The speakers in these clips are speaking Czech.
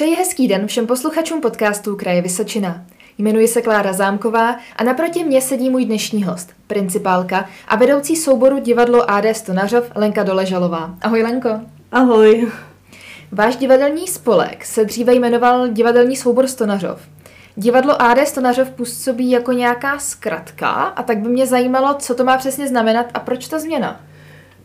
Přeji hezký den všem posluchačům podcastu Kraje Vysočina. Jmenuji se Klára Zámková a naproti mě sedí můj dnešní host, principálka a vedoucí souboru divadlo AD Stonařov Lenka Doležalová. Ahoj Lenko. Ahoj. Váš divadelní spolek se dříve jmenoval Divadelní soubor Stonařov. Divadlo AD Stonařov působí jako nějaká zkratka a tak by mě zajímalo, co to má přesně znamenat a proč ta změna?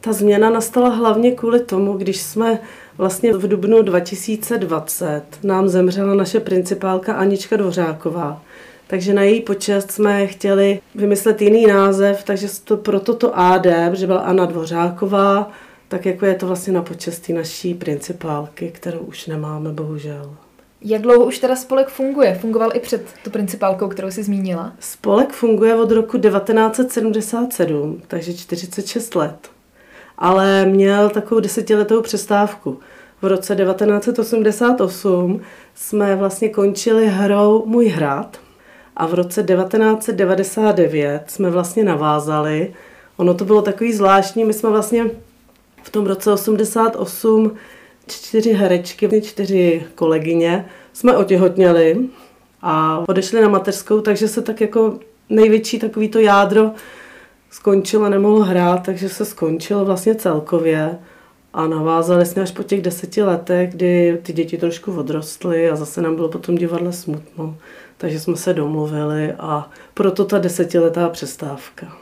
Ta změna nastala hlavně kvůli tomu, když jsme vlastně v dubnu 2020 nám zemřela naše principálka Anička Dvořáková. Takže na její počest jsme chtěli vymyslet jiný název, takže to, proto to AD, protože byla Anna Dvořáková, tak jako je to vlastně na počestí naší principálky, kterou už nemáme, bohužel. Jak dlouho už teda spolek funguje? Fungoval i před tu principálkou, kterou jsi zmínila? Spolek funguje od roku 1977, takže 46 let. Ale měl takovou desetiletou přestávku. V roce 1988 jsme vlastně končili hrou Můj hrad a v roce 1999 jsme vlastně navázali. Ono to bylo takový zvláštní, my jsme vlastně v tom roce 88 čtyři herečky, čtyři kolegyně jsme otěhotněli a odešli na mateřskou, takže se tak jako největší takový to jádro skončilo, nemohlo hrát, takže se skončilo vlastně celkově a navázali jsme až po těch deseti letech, kdy ty děti trošku odrostly a zase nám bylo potom divadle smutno, takže jsme se domluvili a proto ta desetiletá přestávka.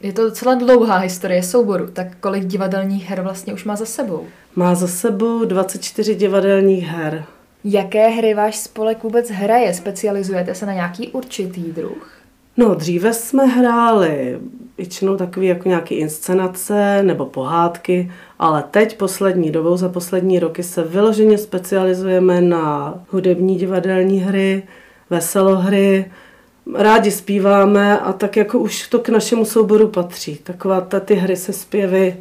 Je to docela dlouhá historie souboru, tak kolik divadelních her vlastně už má za sebou? Má za sebou 24 divadelních her. Jaké hry váš spolek vůbec hraje? Specializujete se na nějaký určitý druh? No, dříve jsme hráli většinou takové jako nějaké inscenace nebo pohádky, ale teď poslední dobou, za poslední roky se vyloženě specializujeme na hudební divadelní hry, veselohry, rádi zpíváme a tak jako už to k našemu souboru patří. Taková ta, ty hry se zpěvy,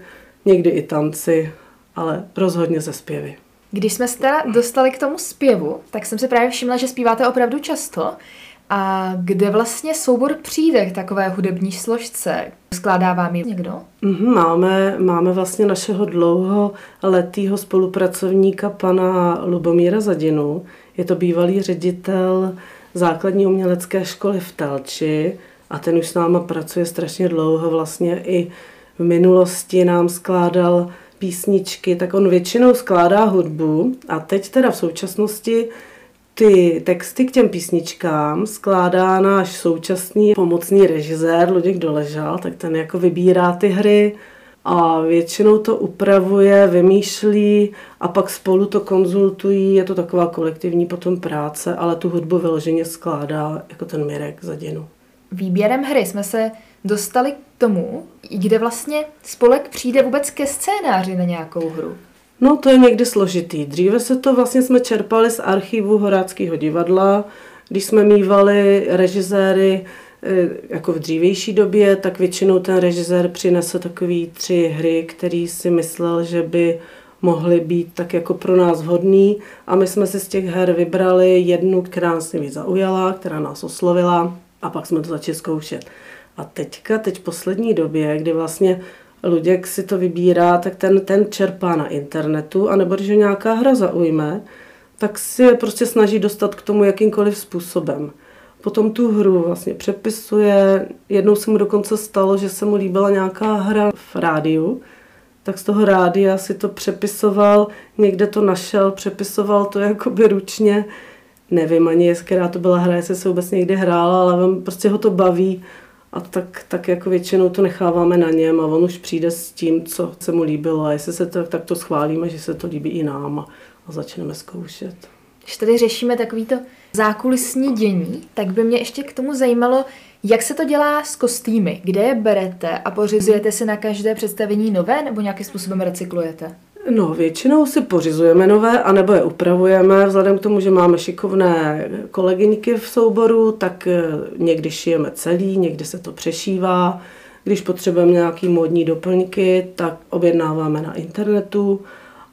někdy i tanci, ale rozhodně ze zpěvy. Když jsme se teda dostali k tomu zpěvu, tak jsem si právě všimla, že zpíváte opravdu často. A kde vlastně soubor přijde k takové hudební složce? Skládá vám ji někdo? Mhm, máme, máme vlastně našeho dlouholetého spolupracovníka pana Lubomíra Zadinu. Je to bývalý ředitel základní umělecké školy v Telči a ten už s náma pracuje strašně dlouho. Vlastně i v minulosti nám skládal písničky, tak on většinou skládá hudbu a teď teda v současnosti ty texty k těm písničkám skládá náš současný pomocný režisér Luděk Doležal, tak ten jako vybírá ty hry a většinou to upravuje, vymýšlí a pak spolu to konzultují, je to taková kolektivní potom práce, ale tu hudbu vyloženě skládá jako ten Mirek Zadinu. Výběrem hry jsme se dostali k tomu, kde vlastně spolek přijde vůbec ke scénáři na nějakou hru. No to je někdy složitý. Dříve se to vlastně jsme čerpali z archivu Horáckého divadla, když jsme mývali režiséry eh, jako v dřívější době, tak většinou ten režisér přinesl takový tři hry, který si myslel, že by mohly být tak jako pro nás vhodný a my jsme si z těch her vybrali jednu, která nás nejvíc zaujala, která nás oslovila a pak jsme to začali zkoušet. A teďka, teď v poslední době, kdy vlastně Luděk si to vybírá, tak ten, ten čerpá na internetu, anebo když ho nějaká hra zaujme, tak si je prostě snaží dostat k tomu jakýmkoliv způsobem. Potom tu hru vlastně přepisuje. Jednou se mu dokonce stalo, že se mu líbila nějaká hra v rádiu, tak z toho rádia si to přepisoval, někde to našel, přepisoval to jakoby ručně. Nevím ani, jestli která to byla hra, jestli se vůbec někdy hrála, ale on prostě ho to baví a tak, tak jako většinou to necháváme na něm a on už přijde s tím, co se mu líbilo a jestli se to, tak to schválíme, že se to líbí i nám a, a začneme zkoušet. Když tady řešíme takovýto zákulisní dění, tak by mě ještě k tomu zajímalo, jak se to dělá s kostýmy? Kde je berete a pořizujete si na každé představení nové nebo nějakým způsobem recyklujete? No, většinou si pořizujeme nové, anebo je upravujeme. Vzhledem k tomu, že máme šikovné kolegyňky v souboru, tak eh, někdy šijeme celý, někdy se to přešívá. Když potřebujeme nějaký módní doplňky, tak objednáváme na internetu.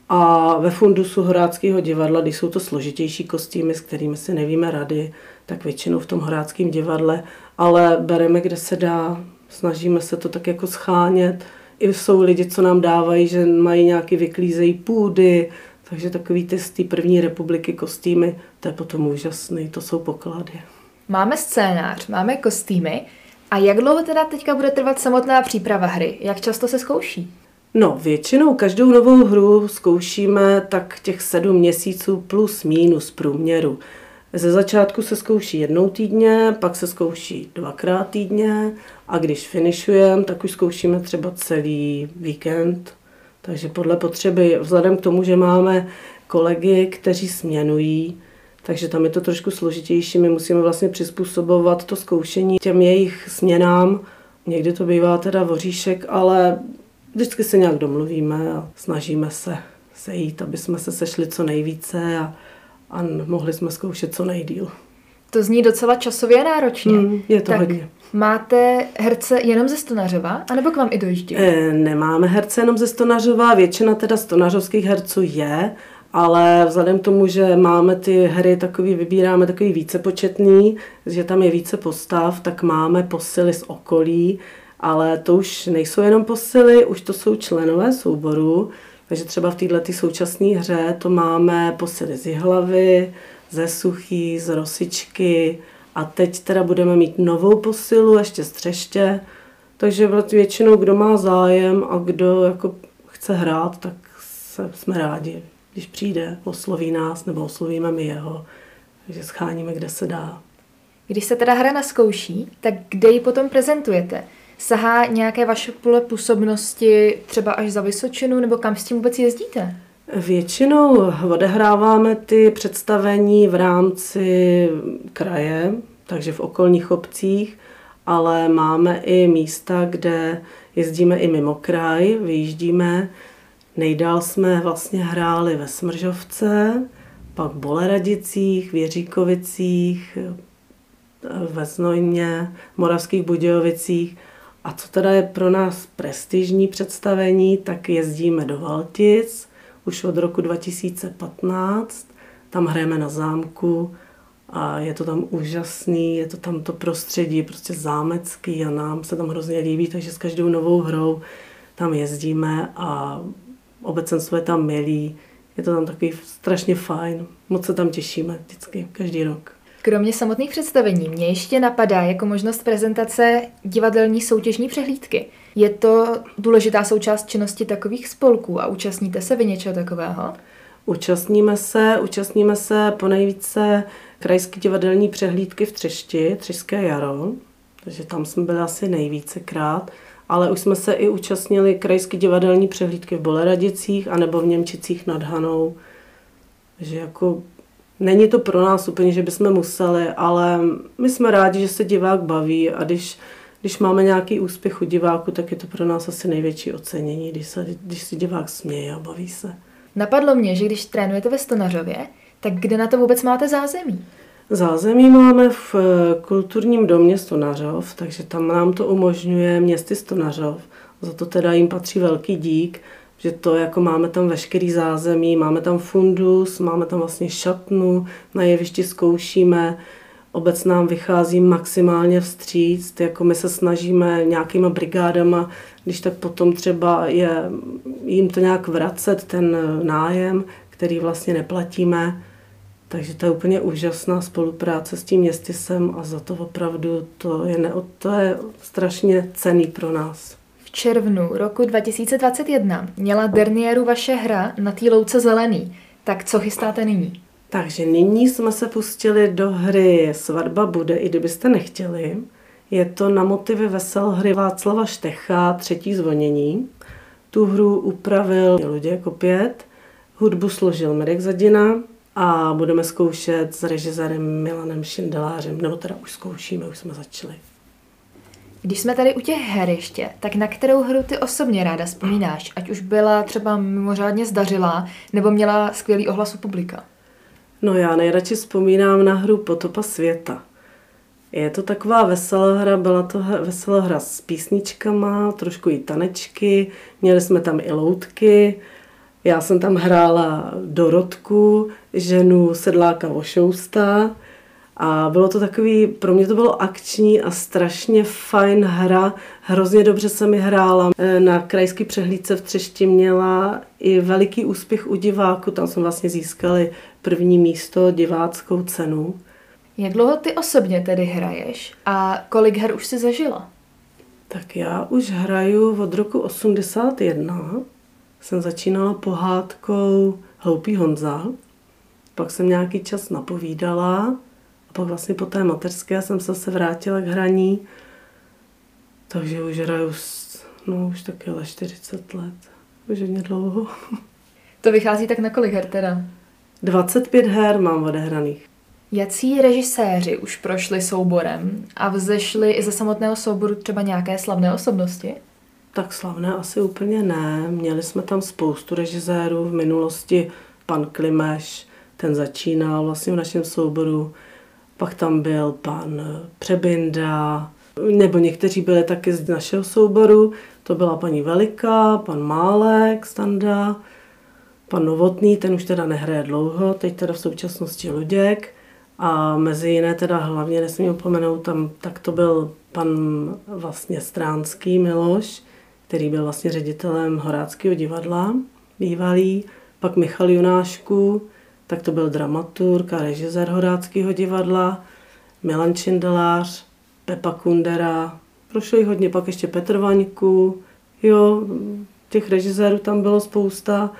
A ve fundusu Horáckého divadla, když jsou to složitější kostýmy, s kterými si nevíme rady, tak většinou v tom Horáckém divadle, ale bereme, kde se dá, snažíme se to tak jako schánět jsou lidi, co nám dávají, že mají nějaký vyklízejí půdy, Takže takový ty z té první republiky kostýmy, to je potom úžasný, to jsou poklady. Máme scénář, máme kostýmy. A jak dlouho teda teďka bude trvat samotná příprava hry? Jak často se zkouší? No, většinou každou novou hru zkoušíme tak těch sedm měsíců plus mínus průměru. Ze začátku se zkouší jednou týdně, pak se zkouší dvakrát týdně a když finišujeme, tak už zkoušíme třeba celý víkend. Takže podle potřeby, vzhledem k tomu, že máme kolegy, kteří směnují, takže tam je to trošku složitější. My musíme vlastně přizpůsobovat to zkoušení těm jejich směnám. Někdy to bývá teda voříšek, ale vždycky se nějak domluvíme a snažíme se sejít, aby jsme se sešli co nejvíce a, a mohli jsme zkoušet co nejdíl. To zní docela časově náročně. Mm, je to tak hodně. Máte herce jenom ze Stonařova, anebo k vám i dojíždí? E, nemáme herce jenom ze Stonařova, většina teda stonařovských herců je, ale vzhledem k tomu, že máme ty hry takový, vybíráme takový vícepočetný, že tam je více postav, tak máme posily z okolí, ale to už nejsou jenom posily, už to jsou členové souboru, takže třeba v této současné hře to máme posily z hlavy, ze suchý, z rosičky a teď teda budeme mít novou posilu, ještě z třeště, takže většinou kdo má zájem a kdo jako chce hrát, tak se, jsme rádi, když přijde, osloví nás nebo oslovíme my jeho, takže scháníme, kde se dá. Když se teda hra naskouší, tak kde ji potom prezentujete? Sahá nějaké vaše pole působnosti třeba až za Vysočinu, nebo kam s tím vůbec jezdíte? Většinou odehráváme ty představení v rámci kraje, takže v okolních obcích, ale máme i místa, kde jezdíme i mimo kraj, vyjíždíme. Nejdál jsme vlastně hráli ve Smržovce, pak v Boleradicích, v Jiříkovicích, ve Znojně, v Moravských Budějovicích – a co teda je pro nás prestižní představení, tak jezdíme do Valtic už od roku 2015. Tam hrajeme na zámku a je to tam úžasný, je to tam to prostředí prostě zámecký a nám se tam hrozně líbí, takže s každou novou hrou tam jezdíme a obecenstvo je tam milý. Je to tam takový strašně fajn. Moc se tam těšíme vždycky, každý rok. Kromě samotných představení mě ještě napadá jako možnost prezentace divadelní soutěžní přehlídky. Je to důležitá součást činnosti takových spolků a účastníte se vy něčeho takového? Účastníme se, účastníme se po nejvíce krajské divadelní přehlídky v Třešti, Třešské jaro, takže tam jsme byli asi nejvícekrát, ale už jsme se i účastnili krajské divadelní přehlídky v Boleradicích anebo v Němčicích nad Hanou. Takže jako Není to pro nás úplně, že bychom museli, ale my jsme rádi, že se divák baví a když, když máme nějaký úspěch u diváku, tak je to pro nás asi největší ocenění, když, se, když si divák směje a baví se. Napadlo mě, že když trénujete ve Stonařově, tak kde na to vůbec máte zázemí? Zázemí máme v eh, kulturním domě Stonařov, takže tam nám to umožňuje městy Stonařov. Za to teda jim patří velký dík že to jako máme tam veškerý zázemí, máme tam fundus, máme tam vlastně šatnu, na jevišti zkoušíme, obec nám vychází maximálně vstříc, jako my se snažíme nějakýma brigádama, když tak potom třeba je jim to nějak vracet, ten nájem, který vlastně neplatíme, takže to je úplně úžasná spolupráce s tím městysem a za to opravdu to je, ne, to je strašně cený pro nás červnu roku 2021 měla Dernieru vaše hra na té louce zelený. Tak co chystáte nyní? Takže nyní jsme se pustili do hry Svatba bude, i kdybyste nechtěli. Je to na motivy vesel hry Václava Štecha Třetí zvonění. Tu hru upravil Luděk opět, hudbu složil Mirek Zadina a budeme zkoušet s režisérem Milanem Šindelářem, nebo teda už zkoušíme, už jsme začali. Když jsme tady u těch her ještě, tak na kterou hru ty osobně ráda vzpomínáš? Ať už byla třeba mimořádně zdařilá, nebo měla skvělý ohlas u publika? No já nejradši vzpomínám na hru Potopa světa. Je to taková veselá hra, byla to veselá hra s písničkama, trošku i tanečky, měli jsme tam i loutky, já jsem tam hrála Dorotku, ženu sedláka Vošousta A bylo to takový, pro mě to bylo akční a strašně fajn hra. Hrozně dobře se mi hrála. E, na krajský přehlídce v Třešti měla i veliký úspěch u diváku. Tam jsme vlastně získali první místo, diváckou cenu. Jak dlouho ty osobně tedy hraješ a kolik her už si zažila? Tak já už hraju od roku 81. Jsem začínala pohádkou Hloupý Honza. Pak jsem nějaký čas napovídala pak vlastně po té mateřské jsem se vrátila k hraní. Takže už hraju, no už taky ale 40 let. Už hodně dlouho. To vychází tak na kolik her teda? 25 her mám odehraných. Jací režiséři už prošli souborem a vzešli i ze samotného souboru třeba nějaké slavné osobnosti? Tak slavné asi úplně ne. Měli jsme tam spoustu režisérů v minulosti. Pan Klimeš, ten začínal vlastně v našem souboru. Pak tam byl pan Přebinda, nebo někteří byli taky z našeho souboru. To byla paní Velika, pan Málek, Standa, pan Novotný, ten už teda nehraje dlouho, teď teda v současnosti Luděk. A mezi jiné teda hlavně nesmím opomenout, tam tak to byl pan vlastně Stránský Miloš, který byl vlastně ředitelem Horáckého divadla, bývalý, pak Michal Junášku, tak to byl dramaturg a režisér Horáckého divadla, Milan Čindelář, Pepa Kundera, prošlo jich hodně, pak ještě Petr Vaňku, jo, těch režisérů tam bylo spousta,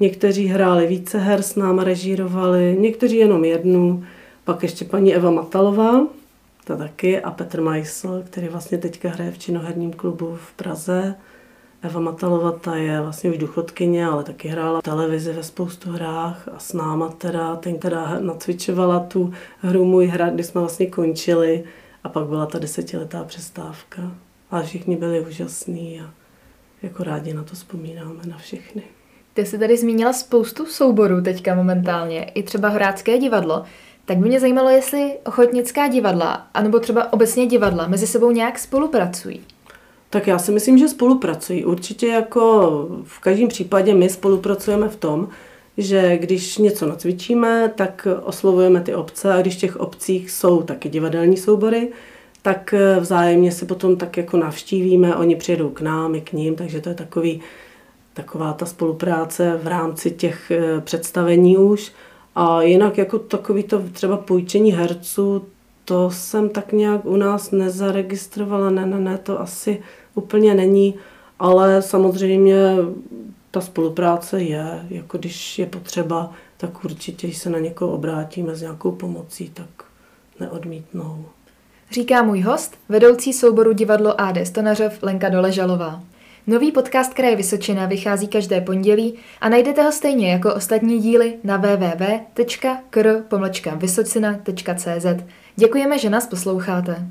někteří hráli více her s náma, režírovali, někteří jenom jednu, pak ještě paní Eva Matalová, ta taky, a Petr Majsl, který vlastně teďka hraje v činoherním klubu v Praze. Eva Matalova ta je vlastně už duchodkyně, ale taky hrála televizi ve spoustu hrách a s náma teda, ten teda nacvičovala tu hru Můj hrad, kdy jsme vlastně končili a pak byla ta desetiletá přestávka. A všichni byli úžasní a jako rádi na to vzpomínáme, na všechny. Ty jsi tady zmínila spoustu souborů teďka momentálně, i třeba Horácké divadlo. Tak by mě zajímalo, jestli ochotnická divadla, anebo třeba obecně divadla, mezi sebou nějak spolupracují. Tak já si myslím, že spolupracují. Určitě jako v každém případě my spolupracujeme v tom, že když něco nacvičíme, tak oslovujeme ty obce a když v těch obcích jsou taky divadelní soubory, tak vzájemně se potom tak jako navštívíme, oni přijedou k nám, i k ním, takže to je takový, taková ta spolupráce v rámci těch eh, představení už. A jinak jako takový to třeba půjčení herců, to jsem tak nějak u nás nezaregistrovala, ne, ne, ne, to asi úplně není, ale samozřejmě ta spolupráce je, jako když je potřeba, tak určitě, když se na někoho obrátíme s nějakou pomocí, tak neodmítnou. Říká můj host, vedoucí souboru divadlo AD Stonařov Lenka Doležalová. Nový podcast Kraje Vysočina vychází každé pondělí a najdete ho stejně jako ostatní díly na www.kr.vysocina.cz. Děkujeme, že nás posloucháte.